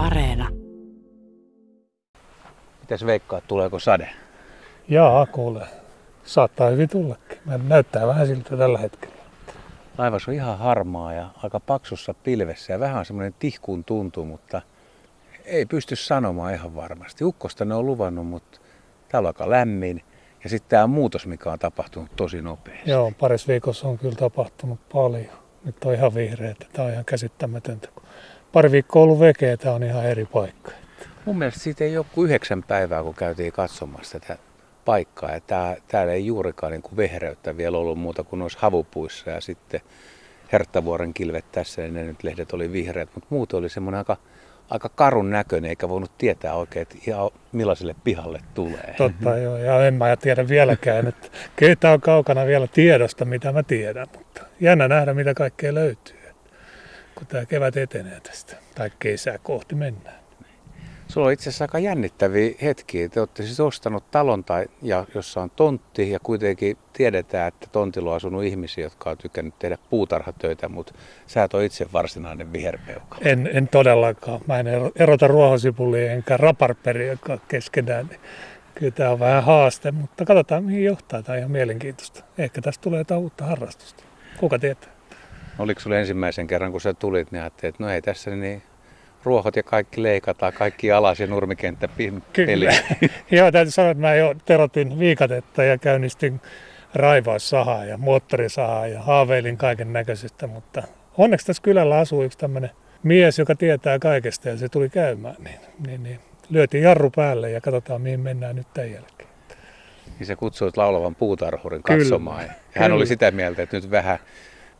Areena. Mitäs veikkaat, tuleeko sade? Jaa, kuule. Saattaa hyvin tullakin. Näyttää vähän siltä tällä hetkellä. Laivas on ihan harmaa ja aika paksussa pilvessä ja vähän semmoinen tihkuun tuntuu, mutta ei pysty sanomaan ihan varmasti. Ukkosta ne on luvannut, mutta täällä on aika lämmin. Ja sitten tämä muutos, mikä on tapahtunut tosi nopeasti. Joo, paris viikossa on kyllä tapahtunut paljon. Nyt on ihan vihreä, tämä on ihan käsittämätöntä. Pari viikkoa ollut vekeä, tämä on ihan eri paikka. Mun mielestä siitä ei ole kuin yhdeksän päivää, kun käytiin katsomassa tätä paikkaa. Ja tää, täällä ei juurikaan niin kuin vehreyttä vielä ollut muuta kuin noissa havupuissa ja sitten Herttavuoren kilvet tässä, niin ne nyt lehdet oli vihreät, mutta muuten oli semmoinen aika, aika karun näköinen, eikä voinut tietää oikein, että ihan millaiselle pihalle tulee. Totta joo, ja en mä tiedä vieläkään, että keitä on kaukana vielä tiedosta, mitä mä tiedän, mutta jännä nähdä, mitä kaikkea löytyy, kun tämä kevät etenee tästä, tai kesää kohti mennään. Sulla on itse asiassa aika jännittäviä hetkiä. Te olette siis ostanut talon, tai, ja, jossa on tontti, ja kuitenkin tiedetään, että tontilla on asunut ihmisiä, jotka on tykännyt tehdä puutarhatöitä, mutta sä et ole itse varsinainen viherpeuka. En, en todellakaan. Mä en erota ruohosipulia enkä raparperia keskenään. Niin kyllä tämä on vähän haaste, mutta katsotaan mihin johtaa. Tämä on ihan mielenkiintoista. Ehkä tästä tulee jotain uutta harrastusta. Kuka tietää? Oliko sulle ensimmäisen kerran, kun sä tulit, niin ajattelit, että no ei tässä niin ruohot ja kaikki leikataan, kaikki alas ja nurmikenttä peli. Joo, täytyy sanoa, että mä jo terotin viikatetta ja käynnistin raivaussahaa ja moottorisahaa ja haaveilin kaiken näköisestä, mutta onneksi tässä kylällä asuu yksi tämmöinen mies, joka tietää kaikesta ja se tuli käymään, niin, niin, niin lyötiin jarru päälle ja katsotaan mihin mennään nyt tämän jälkeen. Niin se kutsuit laulavan puutarhurin katsomaan Kyllä. ja hän Kyllä. oli sitä mieltä, että nyt vähän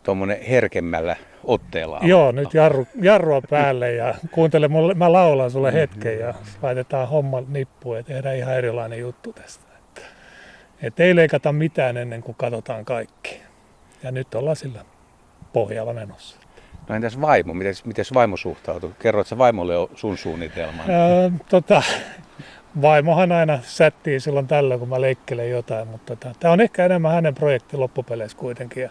tuommoinen herkemmällä otteella. Joo, nyt jarru, jarrua päälle ja kuuntele, mulle, mä laulan sulle hetken ja laitetaan homma nippuun ja tehdään ihan erilainen juttu tästä. Että, et ei leikata mitään ennen kuin katsotaan kaikki. Ja nyt ollaan sillä pohjalla menossa. No entäs vaimo? Miten, miten vaimo suhtautuu? Kerroit sä vaimolle jo sun suunnitelman? Öö, tota, vaimohan aina sättii silloin tällä, kun mä leikkelen jotain, mutta tota, tämä on ehkä enemmän hänen projekti loppupeleissä kuitenkin. Ja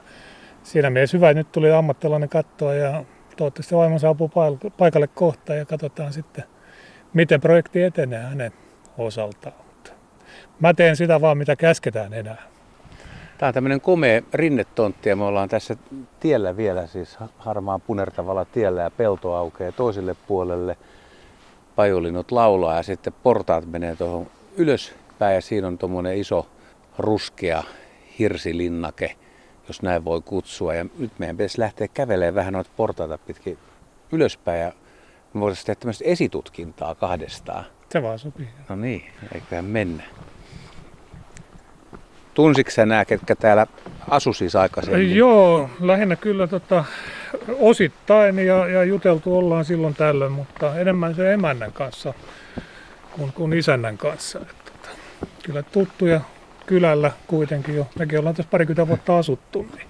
siinä mielessä hyvä, että nyt tuli ammattilainen kattoa ja toivottavasti vaimo saapuu paikalle kohta ja katsotaan sitten, miten projekti etenee hänen osaltaan. Mä teen sitä vaan, mitä käsketään enää. Tämä on tämmöinen komea rinnetontti ja me ollaan tässä tiellä vielä, siis harmaan punertavalla tiellä ja pelto aukeaa toiselle puolelle. Pajulinut laulaa ja sitten portaat menee tuohon ylöspäin ja siinä on tuommoinen iso ruskea hirsilinnake jos näin voi kutsua. Ja nyt meidän pitäisi lähteä kävelemään vähän noita portaita pitkin ylöspäin ja me voitaisiin tehdä tämmöistä esitutkintaa kahdestaan. Se vaan sopii. No niin, eiköhän mennä. Tunsitko sä nämä, ketkä täällä asu siis aikaisemmin? Joo, lähinnä kyllä tota, osittain ja, ja juteltu ollaan silloin tällöin, mutta enemmän se emännän kanssa kuin, kuin isännän kanssa. Et, tota, kyllä tuttuja kylällä kuitenkin jo. Mekin ollaan tässä parikymmentä vuotta asuttu, niin,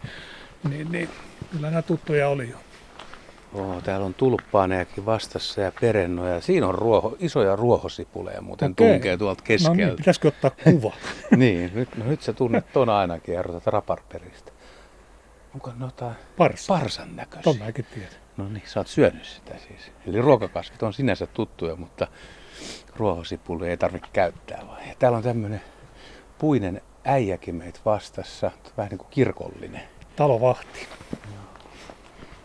niin, niin kyllä nämä tuttuja oli jo. Oh, täällä on tulppaanejakin vastassa ja perennoja. Siinä on ruoho, isoja ruohosipuleja muuten Okei. tunkee tuolta keskeltä. No niin, pitäisikö ottaa kuva? niin, nyt, no nyt sä tunnet ton ainakin ja rotat raparperistä. Onko jotain Parsa. parsan näköisiä? Ton mäkin tiedän. No niin, sä oot syönyt sitä siis. Eli ruokakasvit on sinänsä tuttuja, mutta ruohosipuli ei tarvitse käyttää. Vai? Ja täällä on tämmöinen puinen äijäkin meitä vastassa, vähän niin kuin kirkollinen. Talovahti.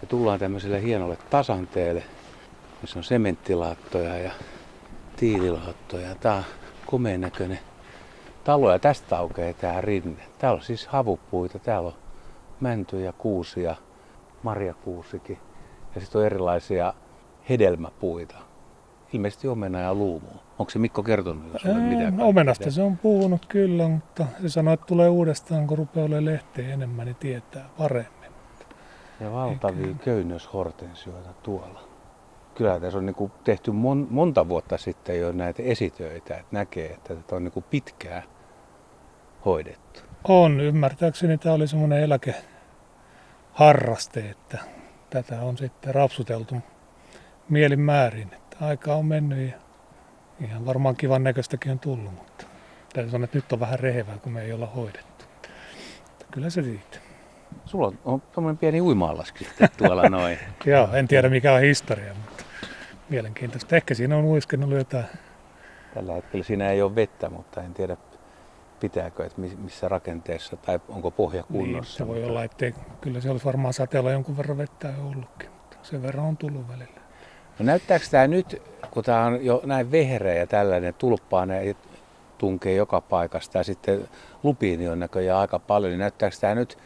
Ja tullaan tämmöiselle hienolle tasanteelle, missä on sementtilaattoja ja tiililaattoja. Tää on komeen näköinen talo ja tästä aukeaa tää rinne. Täällä on siis havupuita, täällä on mäntyjä, kuusia, marjakuusikin ja sitten on erilaisia hedelmäpuita ilmeisesti omena ja luumu. Onko se Mikko kertonut jo sulle mitään? Omenasta se on puhunut kyllä, mutta se sanoi, että tulee uudestaan, kun rupeaa olemaan lehteä enemmän, niin tietää paremmin. Ja valtavia Eikä... köynnöshortensioita tuolla. Kyllä tässä on niin tehty mon, monta vuotta sitten jo näitä esitöitä, että näkee, että tätä on niin pitkää hoidettu. On, ymmärtääkseni tämä oli semmoinen eläkeharraste, että tätä on sitten rapsuteltu mielin määrin aika on mennyt ja ihan varmaan kivan näköistäkin on tullut, mutta täytyy sanoa, että nyt on vähän rehevää, kun me ei olla hoidettu. Mutta kyllä se riittää. Sulla on, on tuommoinen pieni uimaallaskin tuolla noin. Joo, en tiedä mikä on historia, mutta mielenkiintoista. Ehkä siinä on uiskennellut jotain. Tällä hetkellä siinä ei ole vettä, mutta en tiedä pitääkö, että missä rakenteessa tai onko pohja Niin, kunnossa. se voi olla, että kyllä se olisi varmaan sateella jonkun verran vettä ollutkin, mutta sen verran on tullut välillä. No näyttääkö tämä nyt, kun tämä on jo näin vehreä ja tällainen tulppainen tunkee joka paikasta ja sitten lupiini on näköjään aika paljon, niin näyttääkö tämä nyt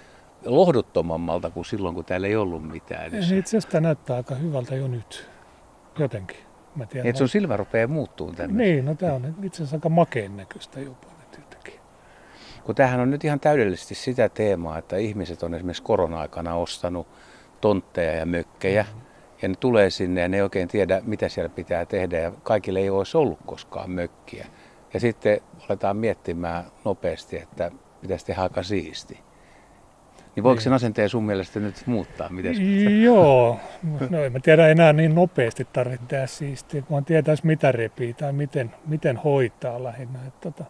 lohduttomammalta kuin silloin, kun täällä ei ollut mitään? Itse asiassa tämä näyttää aika hyvältä jo nyt, jotenkin. Mä tiedän, Niin, että sun silmä rupeaa muuttumaan tänne. Niin, no tämä on itse asiassa aika makeen näköistä jopa nyt jotenkin. Kun tämähän on nyt ihan täydellisesti sitä teemaa, että ihmiset on esimerkiksi korona-aikana ostanut tontteja ja mökkejä. Mm-hmm. Ja ne tulee sinne ja ne ei oikein tiedä, mitä siellä pitää tehdä. Ja kaikille ei olisi ollut koskaan mökkiä. Ja sitten aletaan miettimään nopeasti, että pitäisi tehdä aika siisti. Niin voiko sen asenteen sun mielestä nyt muuttaa? Miten Joo, no en mä tiedä enää niin nopeasti tarvitse tehdä siistiä, kun tietäisi mitä repii tai miten, miten hoitaa lähinnä. Että tota,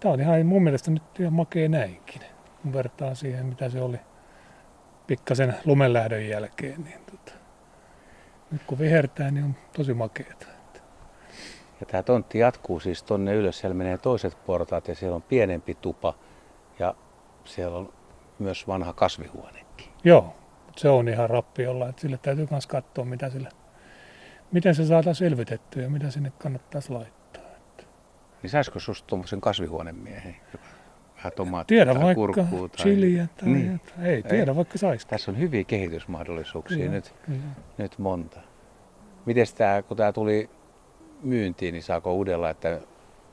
Tämä on ihan mun mielestä nyt ihan makea näinkin, kun vertaa siihen mitä se oli pikkasen lumenlähdön jälkeen. Niin tota, nyt kun vihertää, niin on tosi makeeta. Ja tämä tontti jatkuu siis tonne ylös, siellä menee toiset portaat ja siellä on pienempi tupa ja siellä on myös vanha kasvihuonekin. Joo, se on ihan rappiolla, että sille täytyy myös katsoa, mitä sille, miten se saadaan selvitettyä ja mitä sinne kannattaisi laittaa. Niin saisiko susta tuommoisen kasvihuonemiehen, vähän tomaattia tiedä tai vaikka kurkkuu tai... chiliä tai Niin. niin. Ei, tiedä Ei. vaikka saisi. Tässä on hyviä kehitysmahdollisuuksia Kyllä, nyt, kyllä. nyt monta. Miten tämä, kun tämä tuli myyntiin, niin saako uudella, että,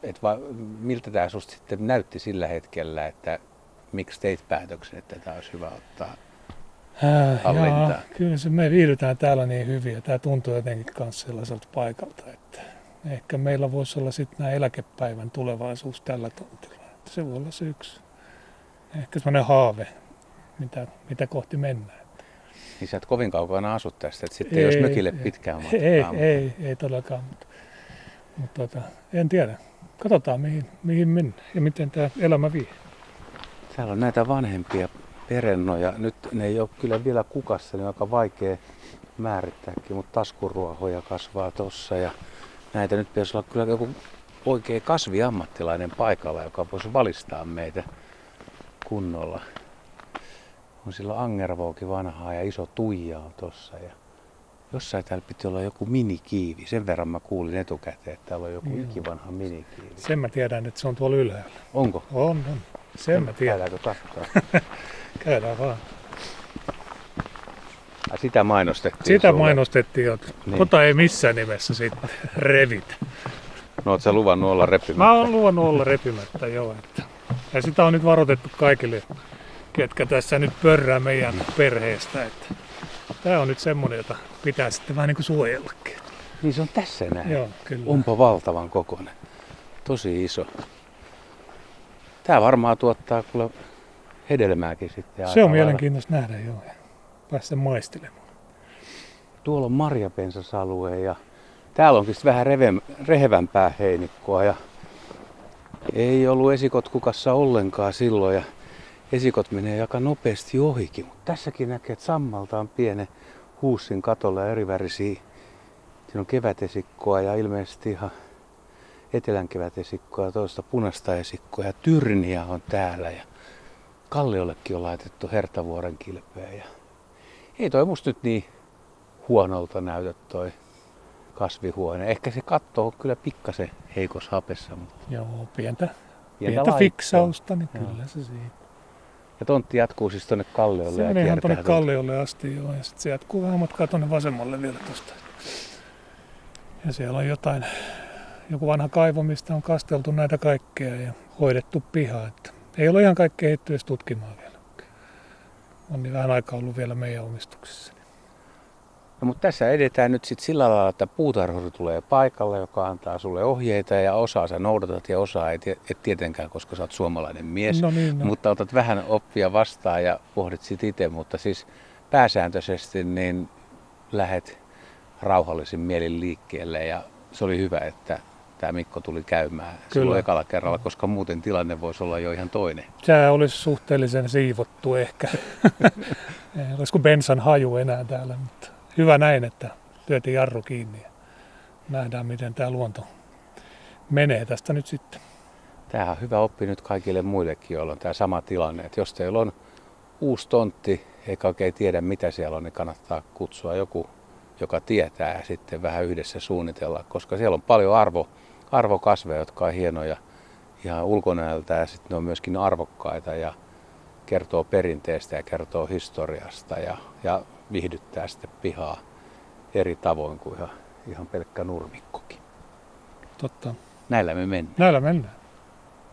että va, miltä tämä susta sitten näytti sillä hetkellä, että miksi teit päätöksen, että tämä olisi hyvä ottaa Äh, hallintaan? jaa, kyllä se, me viihdytään täällä niin hyvin ja tämä tuntuu jotenkin myös sellaiselta paikalta, että ehkä meillä voisi olla sitten nämä eläkepäivän tulevaisuus tällä tontilla. Että se voi olla se yksi, ehkä semmoinen haave, mitä, mitä kohti mennään. Niin sä et kovin kaukana asut tästä, että sitten ei, olisi mökille pitkään matkaa. Ei, mutta- ei, ei todellakaan, mutta, mutta tota, en tiedä. Katsotaan mihin, mihin mennään ja miten tämä elämä vie. Täällä on näitä vanhempia perennoja. Nyt ne ei ole kyllä vielä kukassa, niin on aika vaikea määrittääkin, mutta taskuruohoja kasvaa tossa ja näitä nyt pitäisi olla kyllä joku oikea kasviammattilainen paikalla, joka voisi valistaa meitä kunnolla. On sillä Angervoukin vanhaa ja iso tuija on tossa ja jossain täällä piti olla joku minikiivi. Sen verran mä kuulin etukäteen, että täällä on joku Joo. ikivanha minikiivi. Sen mä tiedän, että se on tuolla ylhäällä. Onko? On, on. Sen mä tiedän. Käydäänkö katsoa? Käydään vaan. Ai, sitä mainostettiin Sitä sulle. mainostettiin jo. Niin. Tota ei missään nimessä sitten revitä. No oot sä luvannut olla repimättä? Mä oon luvannut olla repimättä joo. Että. Ja sitä on nyt varoitettu kaikille, ketkä tässä nyt pörrää meidän perheestä. Että Tämä on nyt semmoinen, jota pitää sitten vähän niin kuin suojellakin. Niin se on tässä näin. Joo, kyllä. Onpa valtavan kokoinen. Tosi iso. Tää varmaan tuottaa kyllä hedelmääkin sitten. Se on mielenkiintoista nähdä, joo. Päästä maistelemaan. Tuolla on marjapensasalue ja täällä onkin vähän reve, rehevämpää heinikkoa ja ei ollut esikot kukassa ollenkaan silloin ja esikot menee aika nopeasti ohikin. Mutta tässäkin näkee, että sammalta on pienen huussin katolla ja eri värisiä. Siinä on kevätesikkoa ja ilmeisesti ihan etelän kevätesikkoa ja toista punaista esikkoa ja tyrniä on täällä ja Kalliollekin on laitettu Hertavuoren kilpeä ja ei toi musta nyt niin huonolta näytä toi kasvihuone. Ehkä se katto on kyllä pikkasen heikos hapessa, mutta Joo, pientä, pientä pientä fiksausta, niin Joo. kyllä se siinä. Ja tontti jatkuu siis tonne Kalliolle Se ja menee ihan tuonne kalliolle asti joo, ja sitten se jatkuu vähän matkaa tuonne vasemmalle vielä tuosta. Ja siellä on jotain, joku vanha kaivo, mistä on kasteltu näitä kaikkea ja hoidettu piha. Että ei ole ihan kaikkea ehditty edes tutkimaan vielä. On niin vähän aikaa ollut vielä meidän omistuksessa. No, mutta tässä edetään nyt sitten sillä lailla, että puutarhuri tulee paikalle, joka antaa sulle ohjeita ja osaa sä noudatat ja osaa et, et tietenkään, koska sä oot suomalainen mies. No niin, no. Mutta otat vähän oppia vastaan ja pohdit sit itse, mutta siis pääsääntöisesti niin lähet rauhallisin mielin liikkeelle ja se oli hyvä, että tämä Mikko tuli käymään silloin Kyllä. ekalla kerralla, koska muuten tilanne voisi olla jo ihan toinen. Tämä olisi suhteellisen siivottu ehkä. ei olisi kuin bensan haju enää täällä, mutta hyvä näin, että lyötiin jarru kiinni ja nähdään miten tämä luonto menee tästä nyt sitten. Tämähän on hyvä oppi nyt kaikille muillekin, joilla on tämä sama tilanne. Että jos teillä on uusi tontti, eikä oikein tiedä mitä siellä on, niin kannattaa kutsua joku, joka tietää ja sitten vähän yhdessä suunnitella, koska siellä on paljon arvo, arvokasveja, jotka on hienoja ihan ulkonäöltä ja sitten ne on myöskin arvokkaita ja kertoo perinteestä ja kertoo historiasta ja, ja viihdyttää sitten pihaa eri tavoin kuin ihan, ihan pelkkä nurmikkokin. Totta. Näillä me mennään. Näillä mennään.